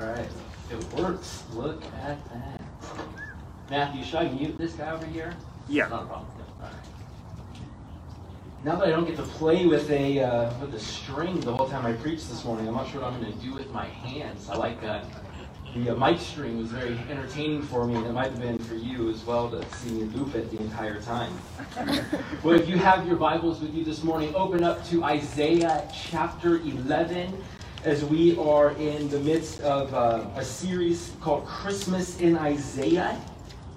All right. It works. Look at that. Matthew, should I mute this guy over here? Yeah. Not a problem. All right. Now that I don't get to play with a uh, with a string the whole time I preach this morning, I'm not sure what I'm going to do with my hands. I like that. The uh, mic string was very entertaining for me, and it might have been for you as well to see me loop it the entire time. well, if you have your Bibles with you this morning, open up to Isaiah chapter 11 as we are in the midst of uh, a series called Christmas in Isaiah.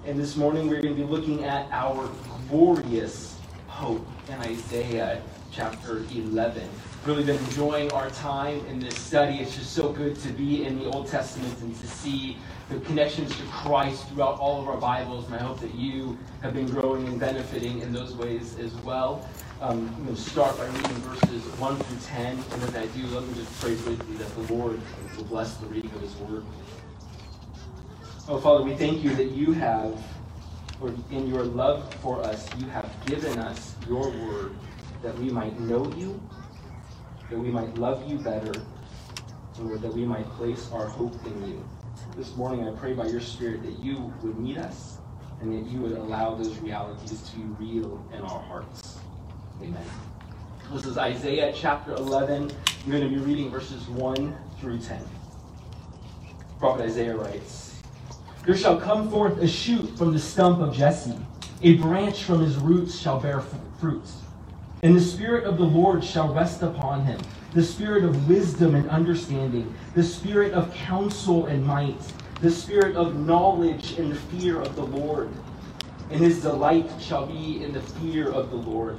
And this morning we're going to be looking at our glorious hope in Isaiah chapter 11. Really been enjoying our time in this study. It's just so good to be in the Old Testament and to see the connections to Christ throughout all of our Bibles. And I hope that you have been growing and benefiting in those ways as well. Um, I'm going to start by reading verses 1 through 10. And as I do, let me just pray you that the Lord will bless the reading of His Word. Oh, Father, we thank you that you have, or in your love for us, you have given us your Word that we might know you, that we might love you better, and that we might place our hope in you. This morning, I pray by your Spirit that you would meet us and that you would allow those realities to be real in our hearts. Amen. This is Isaiah chapter 11. I'm going to be reading verses 1 through 10. Prophet Isaiah writes There shall come forth a shoot from the stump of Jesse, a branch from his roots shall bear fruit. And the Spirit of the Lord shall rest upon him the Spirit of wisdom and understanding, the Spirit of counsel and might, the Spirit of knowledge and fear of the Lord. And his delight shall be in the fear of the Lord.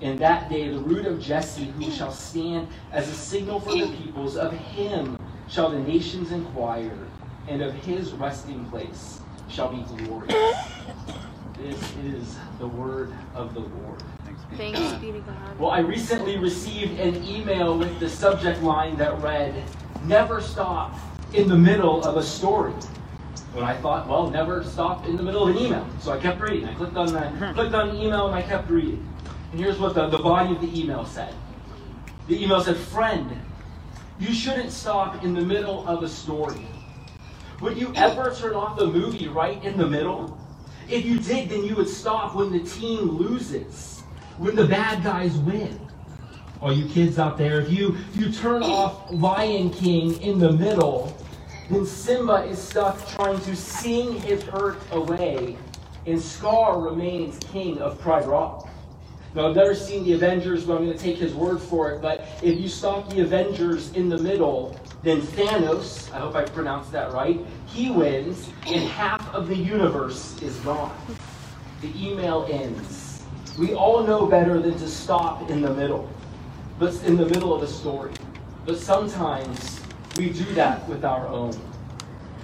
In that day, the root of Jesse, who shall stand as a signal for the peoples, of him shall the nations inquire, and of his resting place shall be glorious. This is the word of the Lord. Thanks be to God. Well, I recently received an email with the subject line that read, Never stop in the middle of a story. And I thought, well, never stop in the middle of an email. So I kept reading. I clicked on the clicked on the email and I kept reading. And here's what the, the body of the email said. The email said, Friend, you shouldn't stop in the middle of a story. Would you ever turn off the movie right in the middle? If you did, then you would stop when the team loses, when the bad guys win. All you kids out there, if you, if you turn off Lion King in the middle, then Simba is stuck trying to sing his hurt away, and Scar remains king of Pride Rock. Now, I've never seen the Avengers, but I'm going to take his word for it. But if you stop the Avengers in the middle, then Thanos, I hope I pronounced that right, he wins, and half of the universe is gone. The email ends. We all know better than to stop in the middle, but in the middle of a story. But sometimes we do that with our own.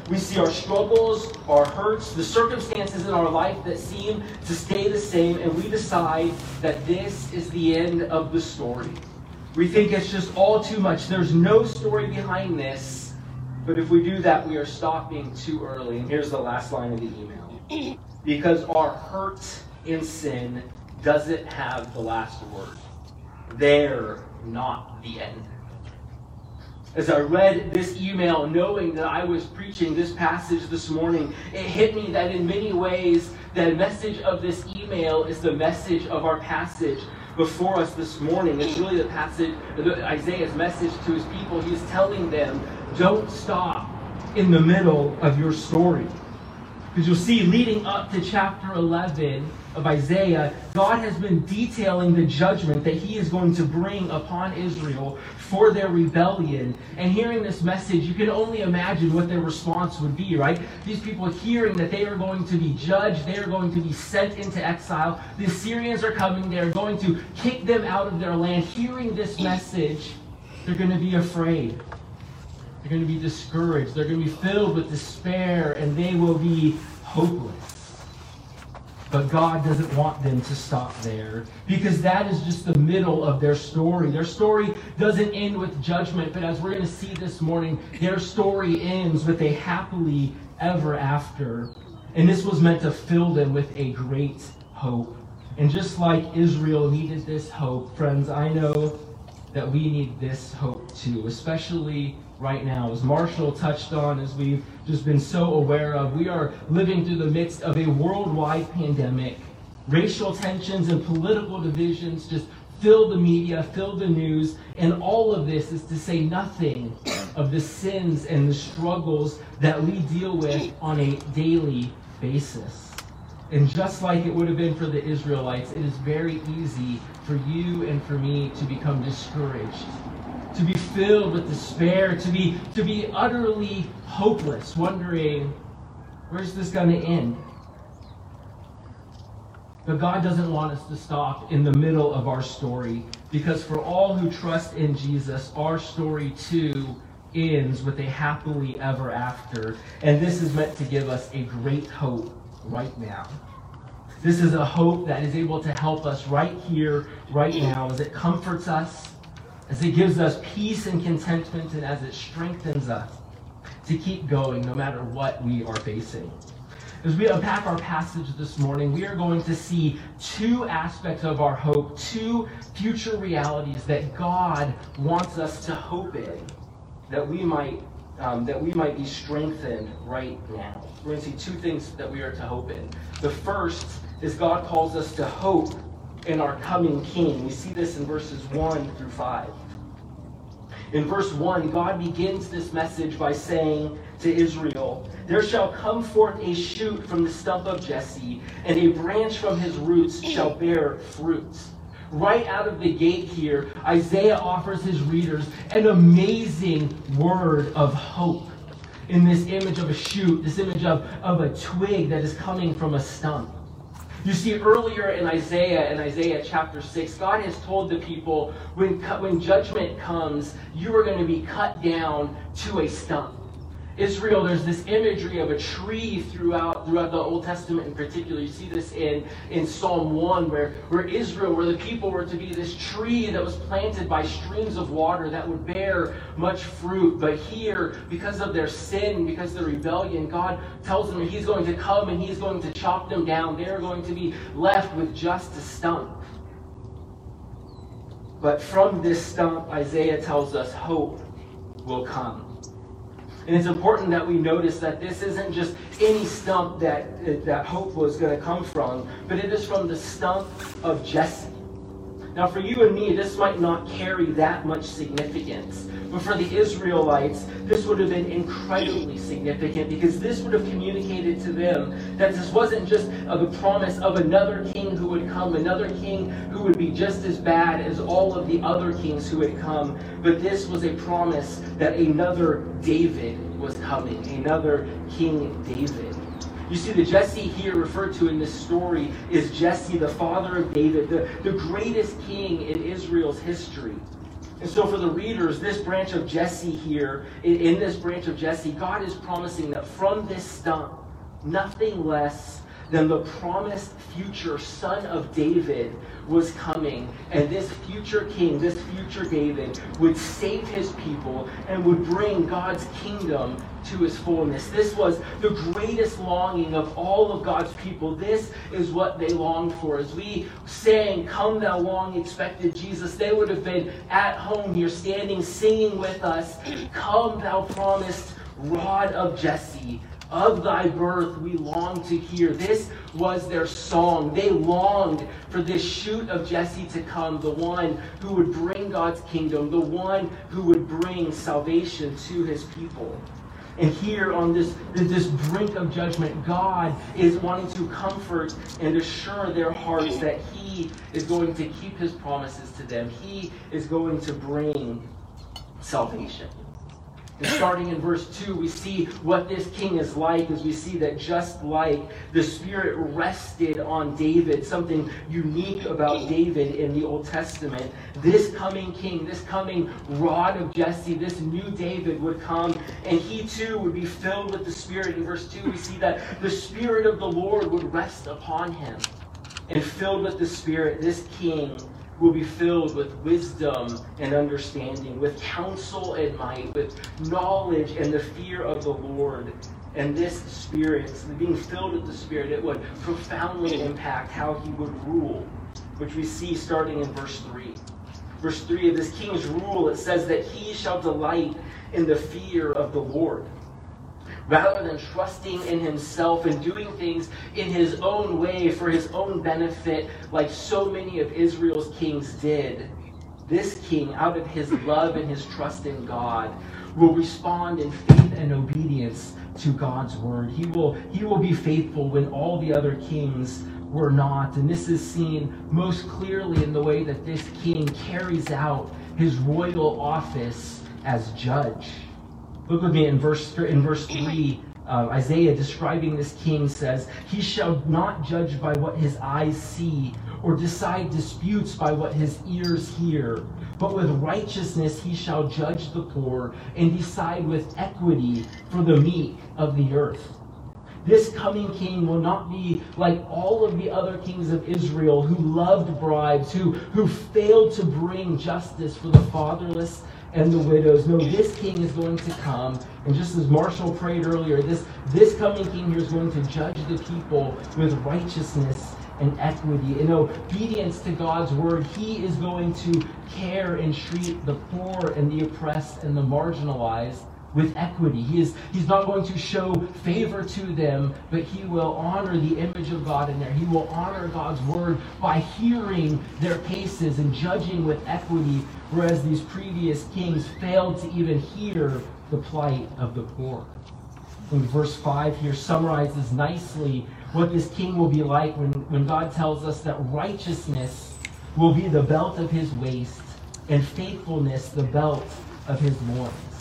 We see our struggles, our hurts, the circumstances in our life that seem to stay the same, and we decide that this is the end of the story. We think it's just all too much. There's no story behind this. But if we do that, we are stopping too early. And here's the last line of the email. Because our hurt in sin doesn't have the last word. They're not the end as I read this email, knowing that I was preaching this passage this morning, it hit me that in many ways, the message of this email is the message of our passage before us this morning. It's really the passage, Isaiah's message to his people. He's telling them, don't stop in the middle of your story. Because you'll see, leading up to chapter 11 of Isaiah, God has been detailing the judgment that he is going to bring upon Israel for their rebellion. And hearing this message, you can only imagine what their response would be, right? These people hearing that they are going to be judged, they are going to be sent into exile, the Assyrians are coming, they are going to kick them out of their land. Hearing this message, they're going to be afraid. They're going to be discouraged. They're going to be filled with despair, and they will be hopeless. But God doesn't want them to stop there because that is just the middle of their story. Their story doesn't end with judgment, but as we're going to see this morning, their story ends with a happily ever after. And this was meant to fill them with a great hope. And just like Israel needed this hope, friends, I know that we need this hope too, especially right now. As Marshall touched on, as we've just been so aware of, we are living through the midst of a worldwide pandemic. Racial tensions and political divisions just fill the media, fill the news, and all of this is to say nothing of the sins and the struggles that we deal with on a daily basis. And just like it would have been for the Israelites, it is very easy for you and for me to become discouraged to be filled with despair, to be, to be utterly hopeless, wondering, where's this going to end? But God doesn't want us to stop in the middle of our story because for all who trust in Jesus, our story too ends with a happily ever after. And this is meant to give us a great hope right now. This is a hope that is able to help us right here, right now, as it comforts us, as it gives us peace and contentment, and as it strengthens us to keep going no matter what we are facing. As we unpack our passage this morning, we are going to see two aspects of our hope, two future realities that God wants us to hope in, that we might um, that we might be strengthened right now. We're going to see two things that we are to hope in. The first is God calls us to hope in our coming king. We see this in verses 1 through 5. In verse 1, God begins this message by saying to Israel, There shall come forth a shoot from the stump of Jesse, and a branch from his roots shall bear fruits. Right out of the gate here, Isaiah offers his readers an amazing word of hope in this image of a shoot, this image of, of a twig that is coming from a stump. You see, earlier in Isaiah, in Isaiah chapter 6, God has told the people when, when judgment comes, you are going to be cut down to a stump. Israel, there's this imagery of a tree throughout throughout the Old Testament in particular. You see this in, in Psalm 1, where, where Israel, where the people were to be this tree that was planted by streams of water that would bear much fruit. But here, because of their sin, because of their rebellion, God tells them He's going to come and He's going to chop them down. They're going to be left with just a stump. But from this stump, Isaiah tells us hope will come. And it's important that we notice that this isn't just any stump that, that hope was going to come from, but it is from the stump of Jesse. Now, for you and me, this might not carry that much significance. But for the Israelites, this would have been incredibly significant because this would have communicated to them that this wasn't just a the promise of another king who would come, another king who would be just as bad as all of the other kings who had come, but this was a promise that another David was coming, another King David. You see, the Jesse here referred to in this story is Jesse, the father of David, the, the greatest king in Israel's history. And so, for the readers, this branch of Jesse here, in, in this branch of Jesse, God is promising that from this stump, nothing less than the promised future son of David was coming. And this future king, this future David, would save his people and would bring God's kingdom to his fullness. This was the greatest longing of all of God's people. This is what they longed for. As we sang, Come thou long expected Jesus, they would have been at home here standing, singing with us, Come thou promised rod of Jesse. Of thy birth we long to hear. This was their song. They longed for this shoot of Jesse to come, the one who would bring God's kingdom, the one who would bring salvation to his people. And here on this, this brink of judgment, God is wanting to comfort and assure their hearts that He is going to keep His promises to them. He is going to bring salvation. And starting in verse 2, we see what this king is like as we see that just like the Spirit rested on David, something unique about David in the Old Testament, this coming king, this coming rod of Jesse, this new David would come and he too would be filled with the Spirit. In verse 2, we see that the Spirit of the Lord would rest upon him. And filled with the Spirit, this king will be filled with wisdom and understanding, with counsel and might, with knowledge and the fear of the Lord. And this Spirit, being filled with the Spirit, it would profoundly impact how he would rule, which we see starting in verse 3. Verse 3 of this king's rule, it says that he shall delight in the fear of the Lord rather than trusting in himself and doing things in his own way for his own benefit, like so many of Israel's kings did. This king, out of his love and his trust in God, will respond in faith and obedience to God's word. He will, he will be faithful when all the other kings were not. And this is seen most clearly in the way that this king carries out his royal office as judge. Look with me in verse in verse three. Uh, Isaiah describing this king says, He shall not judge by what his eyes see, or decide disputes by what his ears hear. But with righteousness he shall judge the poor, and decide with equity for the meek of the earth. This coming king will not be like all of the other kings of Israel who loved bribes, who, who failed to bring justice for the fatherless and the widows. No, this king is going to come, and just as Marshall prayed earlier, this, this coming king here is going to judge the people with righteousness and equity. In obedience to God's word, he is going to care and treat the poor and the oppressed and the marginalized with equity. He is, he's not going to show favor to them, but he will honor the image of God in there. He will honor God's word by hearing their cases and judging with equity, whereas these previous kings failed to even hear the plight of the poor. In verse 5 here summarizes nicely what this king will be like when, when God tells us that righteousness will be the belt of his waist and faithfulness the belt of his loins.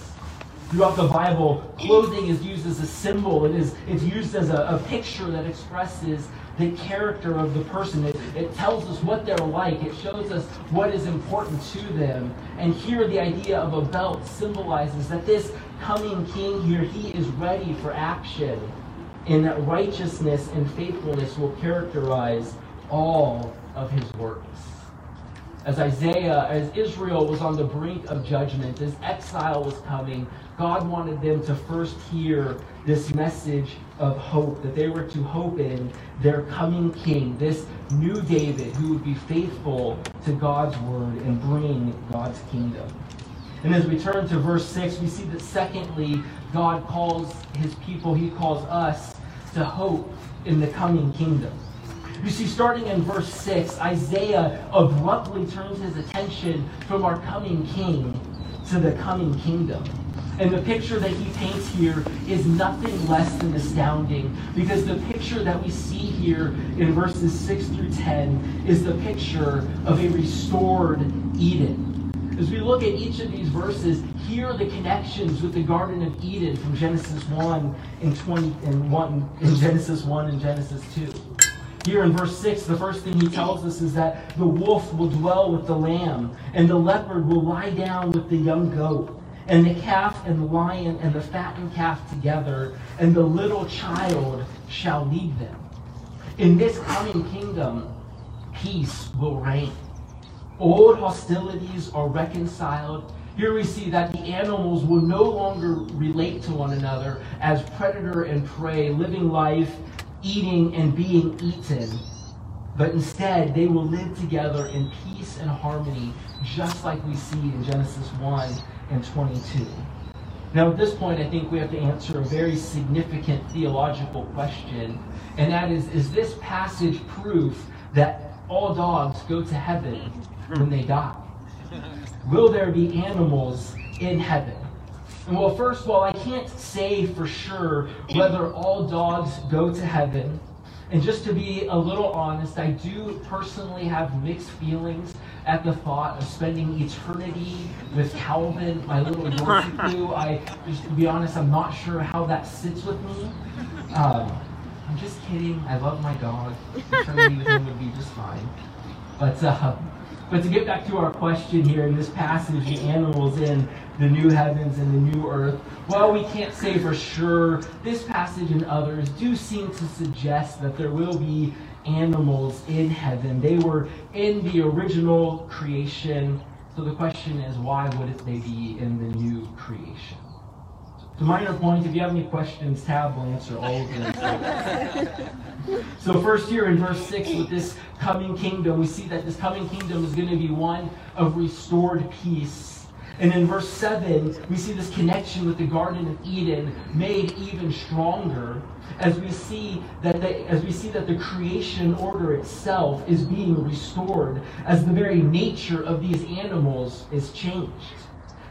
Throughout the Bible, clothing is used as a symbol. It is it's used as a, a picture that expresses the character of the person. It, it tells us what they're like. It shows us what is important to them. And here the idea of a belt symbolizes that this coming king here, he is ready for action. And that righteousness and faithfulness will characterize all of his works as Isaiah, as Israel was on the brink of judgment, as exile was coming, God wanted them to first hear this message of hope, that they were to hope in their coming king, this new David who would be faithful to God's word and bring God's kingdom. And as we turn to verse 6, we see that secondly, God calls his people, he calls us to hope in the coming kingdom. You see, starting in verse 6, Isaiah abruptly turns his attention from our coming king to the coming kingdom. And the picture that he paints here is nothing less than astounding because the picture that we see here in verses 6 through 10 is the picture of a restored Eden. As we look at each of these verses, here are the connections with the Garden of Eden from Genesis 1 and 20 and 1 in Genesis 1 and Genesis 2. Here in verse 6, the first thing he tells us is that the wolf will dwell with the lamb, and the leopard will lie down with the young goat, and the calf and the lion and the fattened calf together, and the little child shall lead them. In this coming kingdom, peace will reign. Old hostilities are reconciled. Here we see that the animals will no longer relate to one another as predator and prey, living life eating and being eaten, but instead they will live together in peace and harmony, just like we see in Genesis 1 and 22. Now, at this point, I think we have to answer a very significant theological question, and that is Is this passage proof that all dogs go to heaven when they die? Will there be animals in heaven? Well, first, of all, I can't say for sure whether all dogs go to heaven, and just to be a little honest, I do personally have mixed feelings at the thought of spending eternity with Calvin, my little Yorkie I, just to be honest, I'm not sure how that sits with me. Um, I'm just kidding. I love my dog. Eternity with him would be just fine. But uh, but to get back to our question here in this passage, the animals in the new heavens and the new earth, while we can't say for sure, this passage and others do seem to suggest that there will be animals in heaven. They were in the original creation. So the question is, why wouldn't they be in the new creation? To minor point, if you have any questions, Tab will answer all of them. so first here in verse 6 with this coming kingdom, we see that this coming kingdom is going to be one of restored peace. And in verse 7, we see this connection with the Garden of Eden made even stronger as we see that the, as we see that the creation order itself is being restored as the very nature of these animals is changed.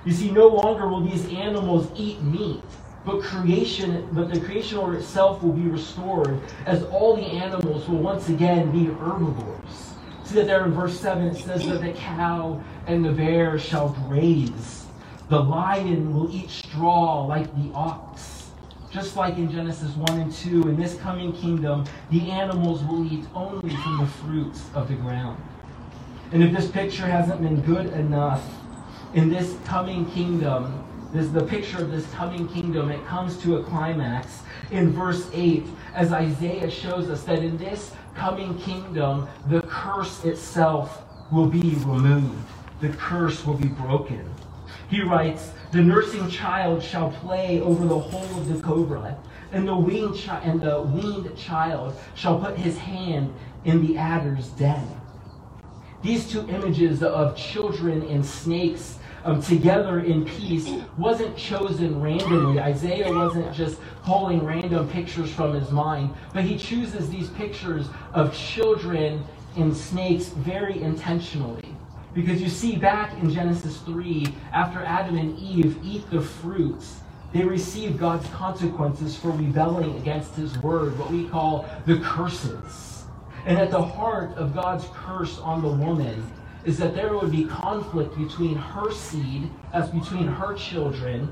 You see, no longer will these animals eat meat, but creation, but the creation order itself will be restored as all the animals will once again be herbivores. See that there in verse 7 it says that the cow and the bear shall graze. The lion will eat straw like the ox. Just like in Genesis 1 and 2, in this coming kingdom, the animals will eat only from the fruits of the ground. And if this picture hasn't been good enough, in this coming kingdom, this the picture of this coming kingdom, it comes to a climax in verse 8 as Isaiah shows us that in this coming kingdom, the curse itself will be removed. The curse will be broken. He writes, The nursing child shall play over the hole of the cobra, and the weaned, chi- and the weaned child shall put his hand in the adder's den. These two images of children and snakes um, together in peace wasn't chosen randomly. Isaiah wasn't just pulling random pictures from his mind, but he chooses these pictures of children and snakes very intentionally. Because you see, back in Genesis 3, after Adam and Eve eat the fruits, they receive God's consequences for rebelling against his word, what we call the curses. And at the heart of God's curse on the woman is that there would be conflict between her seed, as between her children,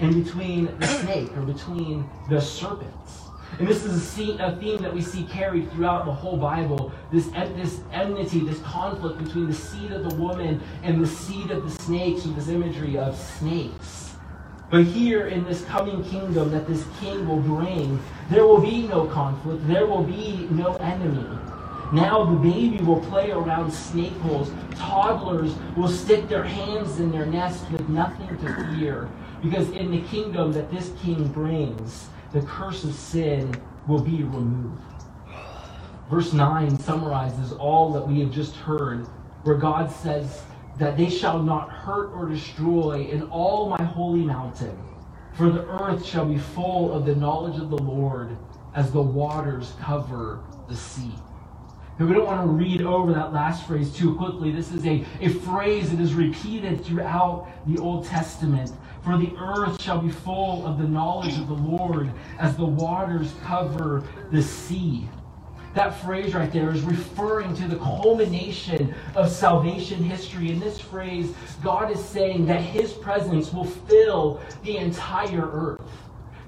and between the snake or between the serpents. And this is a, theme that we see carried throughout the whole Bible this, this enmity, this conflict between the seed of the woman and the seed of the snakes, with this imagery of snakes. But here in this coming kingdom that this king will bring, there will be no conflict, there will be no enemy. Now the baby will play around snake holes. Toddlers will stick their hands in their nest with nothing to fear. Because in the kingdom that this king brings, the curse of sin will be removed. Verse 9 summarizes all that we have just heard, where God says that they shall not hurt or destroy in all my holy mountain. For the earth shall be full of the knowledge of the Lord as the waters cover the sea. And we don't want to read over that last phrase too quickly. This is a, a phrase that is repeated throughout the Old Testament. For the earth shall be full of the knowledge of the Lord as the waters cover the sea. That phrase right there is referring to the culmination of salvation history. In this phrase, God is saying that his presence will fill the entire earth.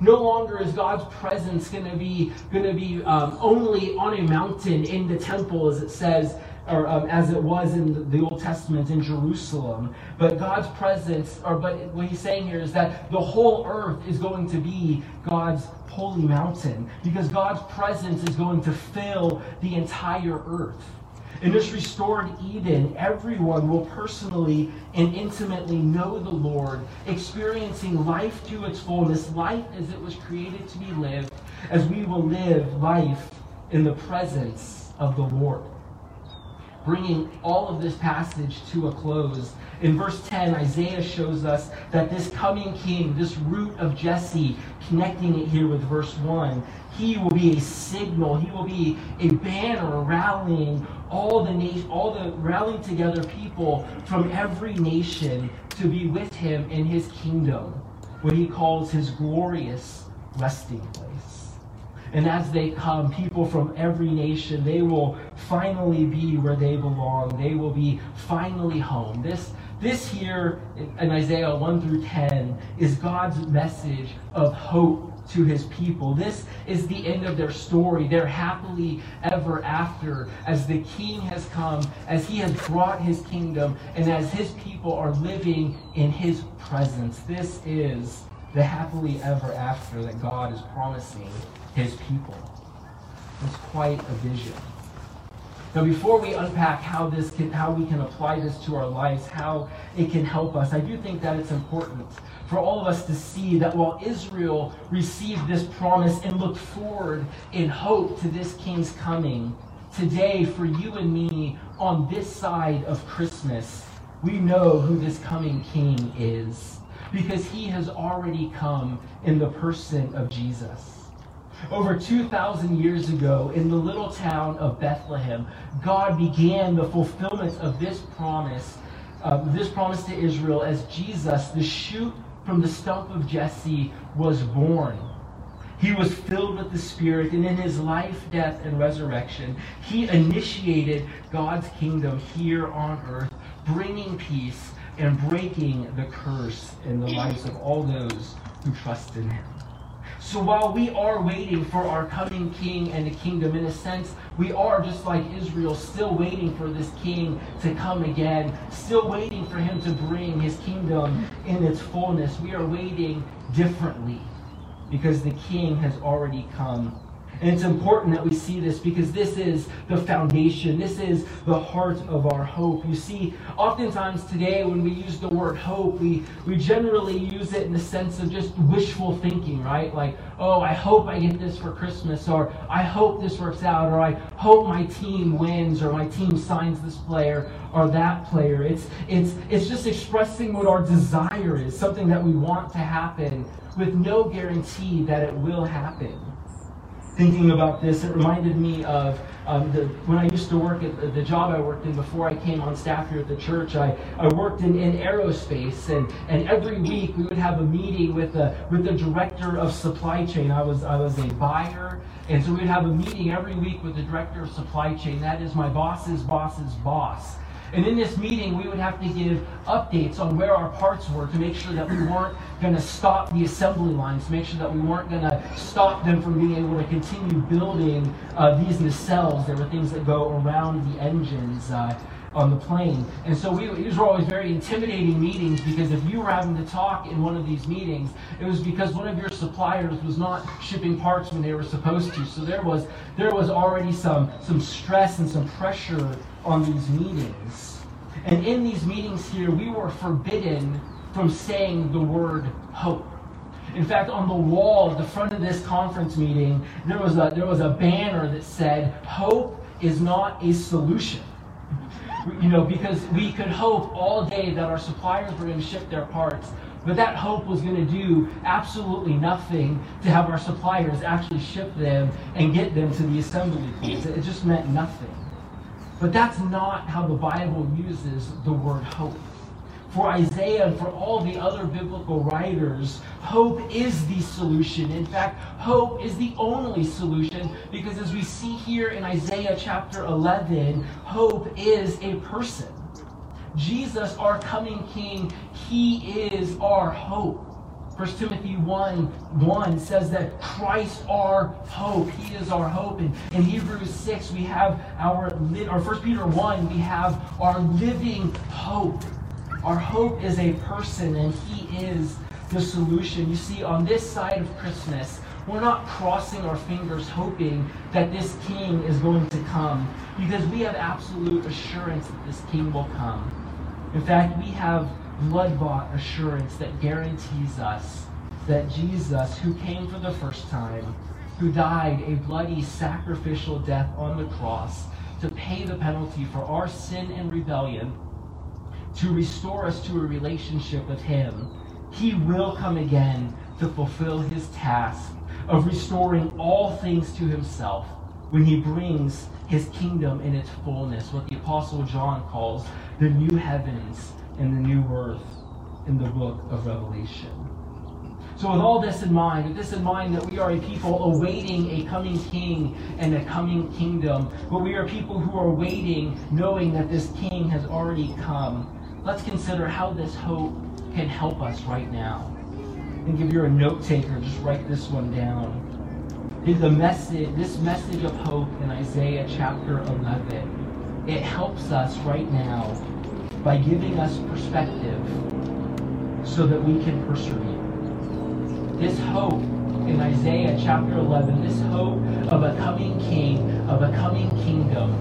No longer is God's presence going to be going to be um, only on a mountain in the temple, as it says, or um, as it was in the Old Testament in Jerusalem. But God's presence, or but what he's saying here is that the whole earth is going to be God's holy mountain because God's presence is going to fill the entire earth. In this restored Eden, everyone will personally and intimately know the Lord, experiencing life to its fullness, life as it was created to be lived, as we will live life in the presence of the Lord. Bringing all of this passage to a close, in verse 10, Isaiah shows us that this coming king, this root of Jesse, connecting it here with verse 1, he will be a signal, he will be a banner rallying all the nation, all the rallying together people from every nation to be with him in his kingdom. what he calls his glorious resting place. And as they come, people from every nation, they will finally be where they belong. They will be finally home. This, this here in Isaiah 1 through 10 is God's message of hope to his people. This is the end of their story. They're happily ever after as the king has come, as he has brought his kingdom, and as his people are living in his presence. This is the happily ever after that God is promising his people. It's quite a vision. Now, before we unpack how this can, how we can apply this to our lives, how it can help us, I do think that it's important for all of us to see that while Israel received this promise and looked forward in hope to this king's coming, today for you and me on this side of Christmas, we know who this coming king is because he has already come in the person of Jesus. Over 2,000 years ago, in the little town of Bethlehem, God began the fulfillment of this promise, uh, this promise to Israel as Jesus, the shoot from the stump of Jesse, was born. He was filled with the Spirit, and in his life, death, and resurrection, he initiated God's kingdom here on earth, bringing peace and breaking the curse in the lives of all those who trust in him. So while we are waiting for our coming king and the kingdom, in a sense, we are just like Israel, still waiting for this king to come again, still waiting for him to bring his kingdom in its fullness. We are waiting differently because the king has already come and it's important that we see this because this is the foundation. This is the heart of our hope. You see, oftentimes today when we use the word hope, we, we generally use it in the sense of just wishful thinking, right? Like, oh, I hope I get this for Christmas, or I hope this works out, or I hope my team wins, or my team signs this player or that player. It's, it's, it's just expressing what our desire is, something that we want to happen with no guarantee that it will happen thinking about this, it reminded me of um, the, when I used to work at the, the, job I worked in before I came on staff here at the church. I, I worked in, in aerospace, and, and every week we would have a meeting with the, with the director of supply chain. I was, I was a buyer, and so we'd have a meeting every week with the director of supply chain. That is my boss's boss's boss. And in this meeting, we would have to give updates on where our parts were to make sure that we weren't going to stop the assembly lines, to make sure that we weren't going to stop them from being able to continue building uh, these nacelles. There were things that go around the engines. Uh, on the plane. And so we, these were always very intimidating meetings because if you were having to talk in one of these meetings, it was because one of your suppliers was not shipping parts when they were supposed to. So there was there was already some some stress and some pressure on these meetings. And in these meetings here, we were forbidden from saying the word hope. In fact, on the wall at the front of this conference meeting, there was a there was a banner that said, "Hope is not a solution." you know, because we could hope all day that our suppliers were going to ship their parts, but that hope was going to do absolutely nothing to have our suppliers actually ship them and get them to the assembly points. It just meant nothing. But that's not how the Bible uses the word hope for Isaiah and for all the other biblical writers, hope is the solution. In fact, hope is the only solution because as we see here in Isaiah chapter 11, hope is a person. Jesus, our coming King, he is our hope. 1 Timothy 1 1 says that Christ our hope. He is our hope. And in Hebrews 6, we have our, or 1 Peter 1, we have our living hope. Our hope is a person, and He is the solution. You see, on this side of Christmas, we're not crossing our fingers hoping that this king is going to come because we have absolute assurance that this king will come. In fact, we have blood bought assurance that guarantees us that Jesus, who came for the first time, who died a bloody sacrificial death on the cross to pay the penalty for our sin and rebellion, to restore us to a relationship with Him, He will come again to fulfill His task of restoring all things to Himself when He brings His kingdom in its fullness, what the Apostle John calls the new heavens and the new earth in the book of Revelation. So, with all this in mind, with this in mind that we are a people awaiting a coming king and a coming kingdom, but we are people who are waiting knowing that this king has already come, let's consider how this hope can help us right now. And if you're a note taker, just write this one down. The message, this message of hope in Isaiah chapter 11, it helps us right now by giving us perspective so that we can persevere. This hope in Isaiah chapter 11, this hope of a coming king, of a coming kingdom,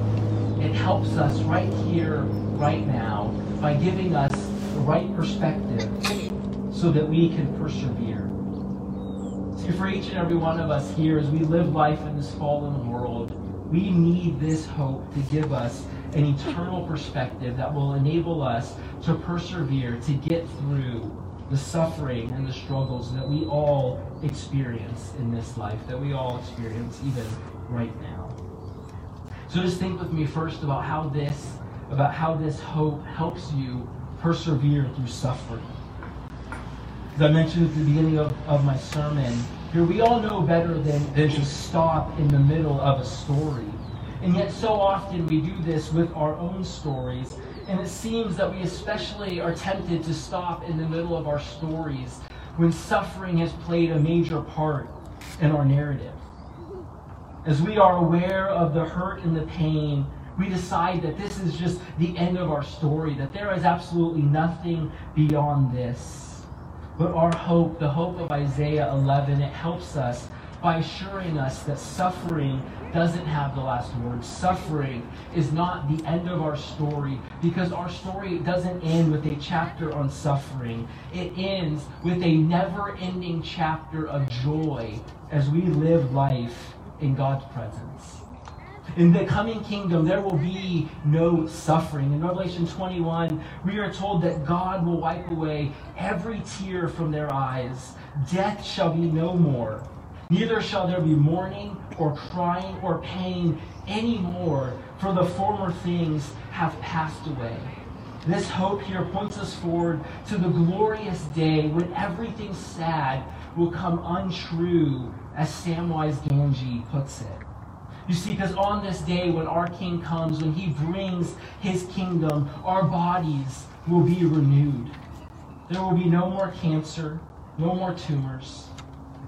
it helps us right here, right now, by giving us the right perspective so that we can persevere. See, for each and every one of us here, as we live life in this fallen world, we need this hope to give us an eternal perspective that will enable us to persevere, to get through the suffering and the struggles that we all experience in this life, that we all experience even right now. So just think with me first about how this, about how this hope helps you persevere through suffering. As I mentioned at the beginning of, of my sermon, here we all know better than, than to stop in the middle of a story. And yet so often we do this with our own stories and it seems that we especially are tempted to stop in the middle of our stories when suffering has played a major part in our narrative. As we are aware of the hurt and the pain, we decide that this is just the end of our story, that there is absolutely nothing beyond this. But our hope, the hope of Isaiah 11, it helps us by assuring us that suffering doesn't have the last word. Suffering is not the end of our story because our story doesn't end with a chapter on suffering. It ends with a never ending chapter of joy as we live life in God's presence. In the coming kingdom, there will be no suffering. In Revelation 21, we are told that God will wipe away every tear from their eyes. Death shall be no more. Neither shall there be mourning or crying or pain anymore, for the former things have passed away. This hope here points us forward to the glorious day when everything sad will come untrue, as Samwise Gamgee puts it. You see, because on this day when our King comes, when he brings his kingdom, our bodies will be renewed. There will be no more cancer, no more tumors,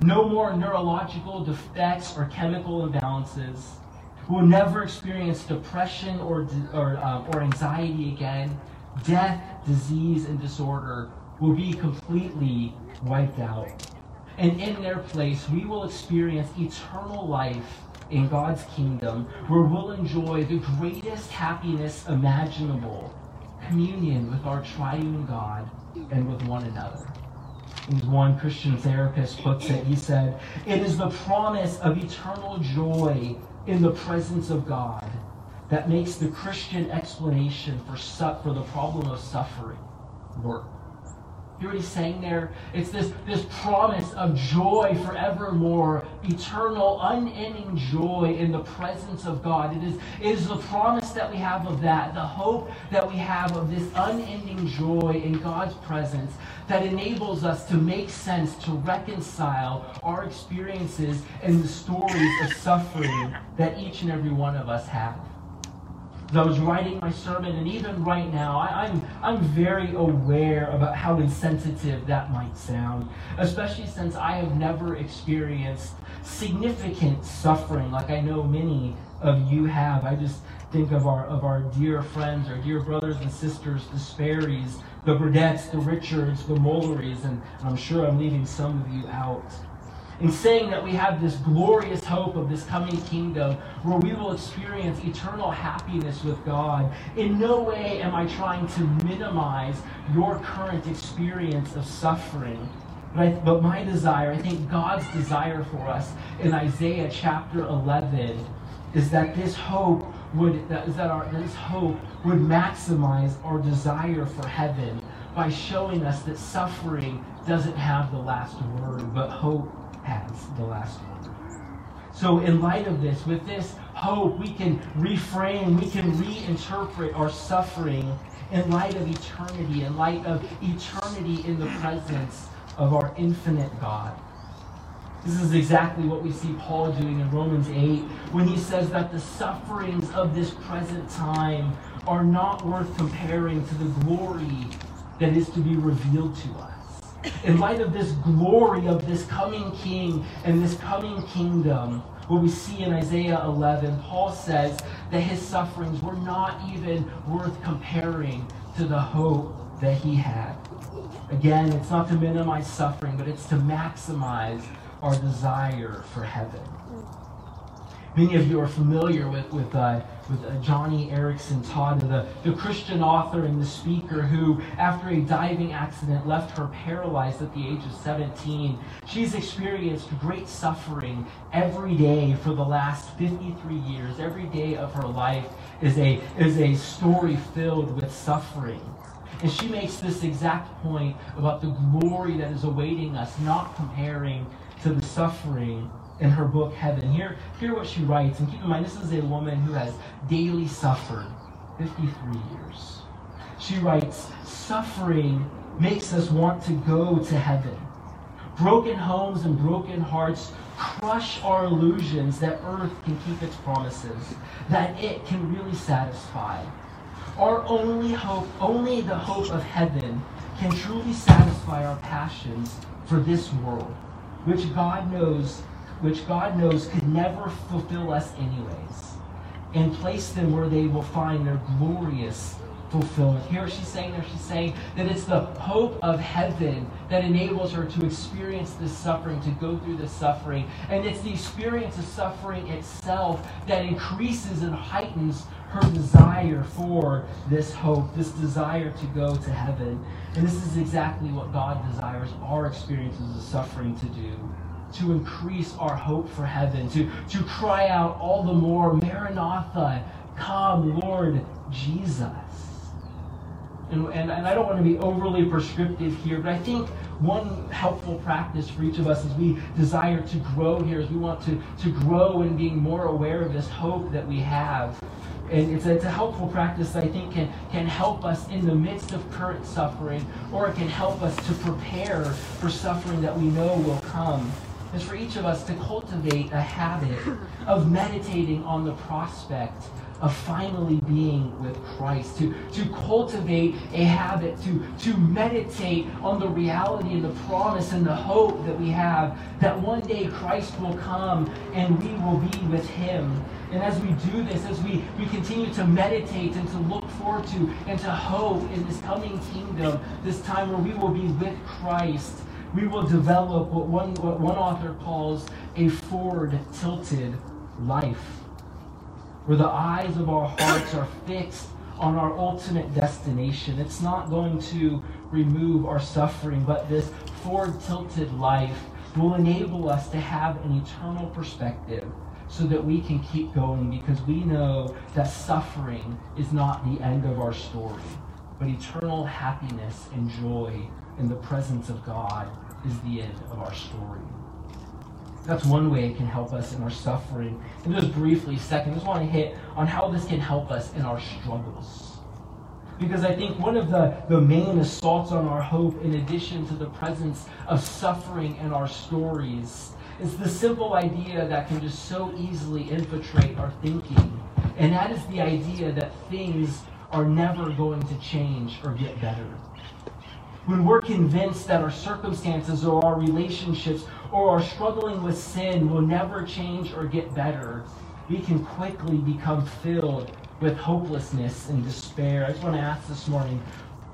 no more neurological defects or chemical imbalances. We'll never experience depression or, or, uh, or anxiety again. Death, disease, and disorder will be completely wiped out. And in their place, we will experience eternal life in God's kingdom where we'll enjoy the greatest happiness imaginable communion with our triune God and with one another one Christian therapist puts it, he said, It is the promise of eternal joy in the presence of God that makes the Christian explanation for, su- for the problem of suffering work. You he's saying there? It's this, this promise of joy forevermore, eternal, unending joy in the presence of God. It is, it is the promise that we have of that, the hope that we have of this unending joy in God's presence that enables us to make sense, to reconcile our experiences and the stories of suffering that each and every one of us have. I was writing my sermon, and even right now, I, am I'm, I'm very aware about how insensitive that might sound, especially since I have never experienced significant suffering like I know many of you have. I just think of our of our dear friends, our dear brothers and sisters, the Sperrys, the Burdettes, the Richards, the Mullerys, and I'm sure I'm leaving some of you out in saying that we have this glorious hope of this coming kingdom where we will experience eternal happiness with God. In no way am I trying to minimize your current experience of suffering. But, I, but my desire, I think God's desire for us in Isaiah chapter 11 is that this hope would that, is that our this hope would maximize our desire for heaven by showing us that suffering doesn't have the last word, but hope has the last word. So, in light of this, with this hope, we can reframe, we can reinterpret our suffering in light of eternity, in light of eternity in the presence of our infinite God. This is exactly what we see Paul doing in Romans 8 when he says that the sufferings of this present time are not worth comparing to the glory that is to be revealed to us. In light of this glory of this coming king and this coming kingdom, what we see in Isaiah 11, Paul says that his sufferings were not even worth comparing to the hope that he had. Again, it's not to minimize suffering, but it's to maximize our desire for heaven. Many of you are familiar with, with, uh, with uh, Joni Eareckson Tada, the, the Christian author and the speaker who, after a diving accident, left her paralyzed at the age of 17. She's experienced great suffering every day for the last 53 years. Every day of her life is a, is a story filled with suffering. And she makes this exact point about the glory that is awaiting us, not comparing to the suffering in her book Heaven. Hear, hear what she writes. And keep in mind, this is a woman who has daily suffered 53 years. She writes, Suffering makes us want to go to heaven. Broken homes and broken hearts crush our illusions that earth can keep its promises, that it can really satisfy. Our only hope, only the hope of heaven, can truly satisfy our passions for this world, which God knows which God knows could never fulfill us anyways, and place them where they will find their glorious fulfillment. Here she's saying there, she's saying that it's the hope of heaven that enables her to experience this suffering, to go through this suffering. And it's the experience of suffering itself that increases and heightens her desire for this hope, this desire to go to heaven. And this is exactly what God desires our experiences of suffering to do to increase our hope for heaven, to, to cry out all the more, Maranatha, come, Lord Jesus. And, and, and I don't want to be overly prescriptive here, but I think one helpful practice for each of us as we desire to grow here, as we want to, to grow in being more aware of this hope that we have. And it's a, it's a helpful practice that I think can, can help us in the midst of current suffering, or it can help us to prepare for suffering that we know will come is for each of us to cultivate a habit of meditating on the prospect of finally being with Christ, to, to cultivate a habit, to, to meditate on the reality and the promise and the hope that we have that one day Christ will come and we will be with him. And as we do this, as we, we continue to meditate and to look forward to and to hope in this coming kingdom, this time where we will be with Christ, we will develop what one, what one author calls a forward tilted life, where the eyes of our hearts are fixed on our ultimate destination. It's not going to remove our suffering, but this forward tilted life will enable us to have an eternal perspective so that we can keep going because we know that suffering is not the end of our story, but eternal happiness and joy in the presence of God is the end of our story. That's one way it can help us in our suffering. And just briefly, second, I just want to hit on how this can help us in our struggles. Because I think one of the, the main assaults on our hope, in addition to the presence of suffering in our stories, is the simple idea that can just so easily infiltrate our thinking. And that is the idea that things are never going to change or get better when we're convinced that our circumstances or our relationships or our struggling with sin will never change or get better, we can quickly become filled with hopelessness and despair. I just want to ask this morning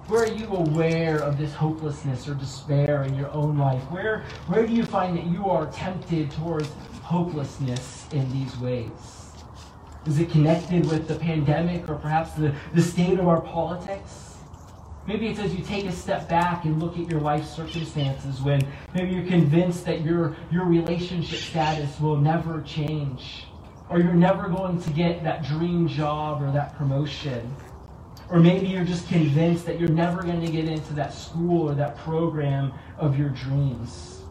where are you aware of this hopelessness or despair in your own life? Where, where do you find that you are tempted towards hopelessness in these ways? Is it connected with the pandemic or perhaps the, the state of our politics? Maybe it's as you take a step back and look at your life circumstances when maybe you're convinced that your, your relationship status will never change, or you're never going to get that dream job or that promotion. Or maybe you're just convinced that you're never going to get into that school or that program of your dreams.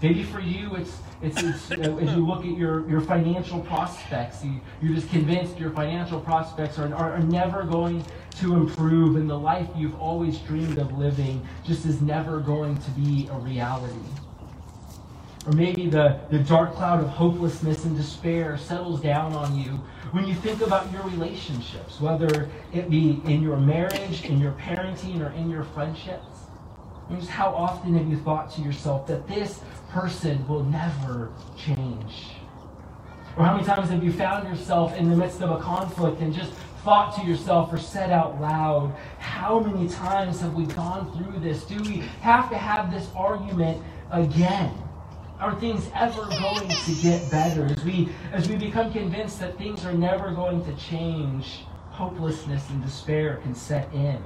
Maybe for you, it's, it's, it's as you look at your, your financial prospects, you, you're just convinced your financial prospects are, are, are never going to improve and the life you've always dreamed of living just is never going to be a reality. Or maybe the, the dark cloud of hopelessness and despair settles down on you when you think about your relationships, whether it be in your marriage, in your parenting, or in your friendships. And just how often have you thought to yourself that this person will never change? Or how many times have you found yourself in the midst of a conflict and just thought to yourself or said out loud, how many times have we gone through this? Do we have to have this argument again? Are things ever going to get better? As we as we become convinced that things are never going to change, hopelessness and despair can set in.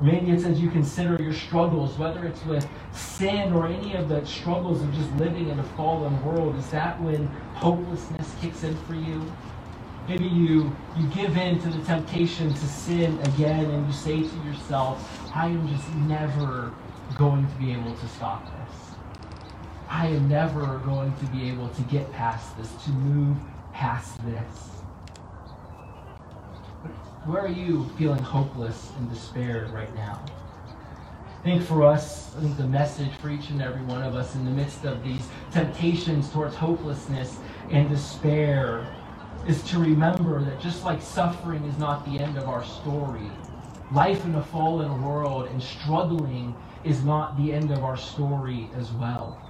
Maybe it's as you consider your struggles, whether it's with sin or any of the struggles of just living in a fallen world. Is that when hopelessness kicks in for you? Maybe you, you give in to the temptation to sin again and you say to yourself, I am just never going to be able to stop this. I am never going to be able to get past this, to move past this. Where are you feeling hopeless and despair right now? I think for us, I think the message for each and every one of us in the midst of these temptations towards hopelessness and despair is to remember that just like suffering is not the end of our story, life in a fallen world and struggling is not the end of our story as well.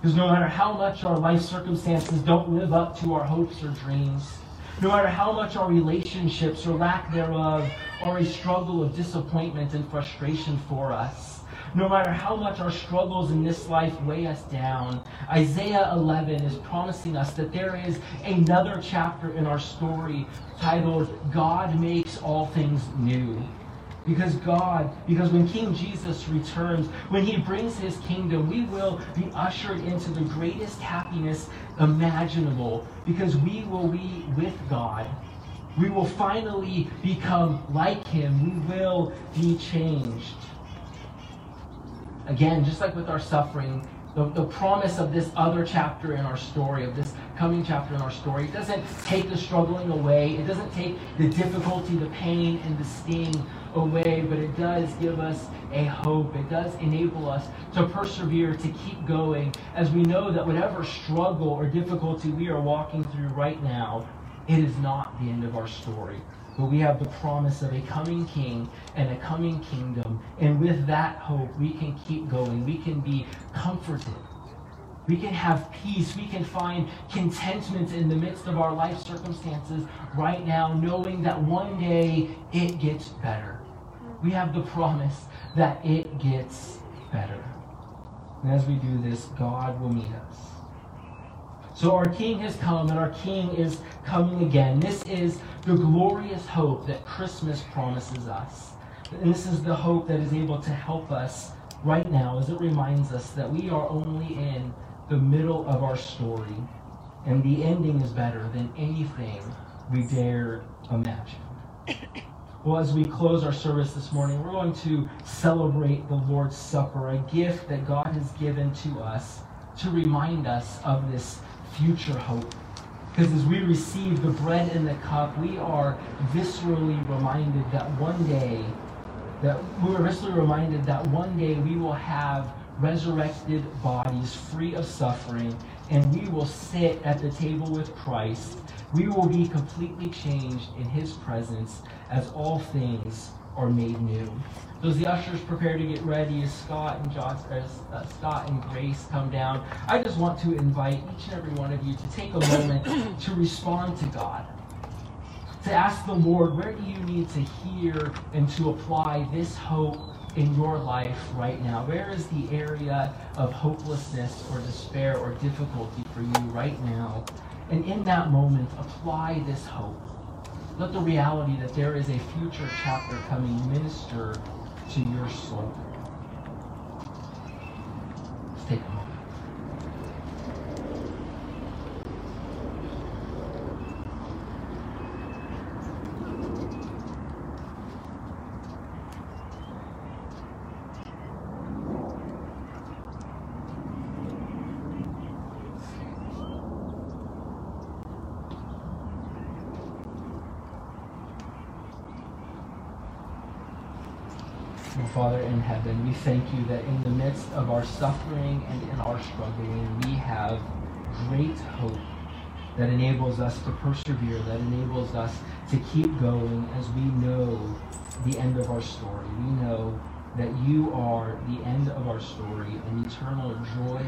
Because no matter how much our life circumstances don't live up to our hopes or dreams, no matter how much our relationships or lack thereof are a struggle of disappointment and frustration for us, no matter how much our struggles in this life weigh us down, Isaiah 11 is promising us that there is another chapter in our story titled, God Makes All Things New. Because God, because when King Jesus returns, when he brings his kingdom, we will be ushered into the greatest happiness imaginable because we will be with God. We will finally become like him. We will be changed. Again, just like with our suffering, the, the promise of this other chapter in our story, of this coming chapter in our story, it doesn't take the struggling away. It doesn't take the difficulty, the pain, and the sting away, but it does give us a hope. It does enable us to persevere, to keep going, as we know that whatever struggle or difficulty we are walking through right now, it is not the end of our story. But we have the promise of a coming king and a coming kingdom. And with that hope, we can keep going. We can be comforted. We can have peace. We can find contentment in the midst of our life circumstances right now, knowing that one day it gets better. We have the promise that it gets better. And as we do this, God will meet us. So our King has come, and our King is coming again. This is the glorious hope that Christmas promises us. And this is the hope that is able to help us right now as it reminds us that we are only in the middle of our story, and the ending is better than anything we dared imagine. Well, as we close our service this morning, we're going to celebrate the Lord's Supper, a gift that God has given to us to remind us of this future hope. Because as we receive the bread and the cup, we are viscerally reminded that one day, that we are viscerally reminded that one day we will have resurrected bodies free of suffering, and we will sit at the table with Christ. We will be completely changed in his presence as all things are made new. As the ushers prepare to get ready, as Scott and Josh, as uh, Scott and Grace come down, I just want to invite each and every one of you to take a moment to respond to God. To ask the Lord, where do you need to hear and to apply this hope in your life right now? Where is the area of hopelessness or despair or difficulty for you right now? And in that moment, apply this hope. Let the reality that there is a future chapter coming minister to your soul. Thank you that in the midst of our suffering and in our struggling, we have great hope that enables us to persevere, that enables us to keep going as we know the end of our story. We know that you are the end of our story, and eternal joy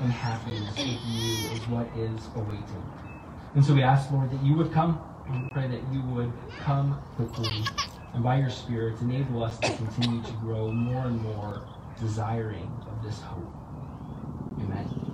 and happiness with you is what is awaiting. And so we ask, Lord, that you would come. We pray that you would come quickly. And by your Spirit, enable us to continue to grow more and more desiring of this hope. Amen.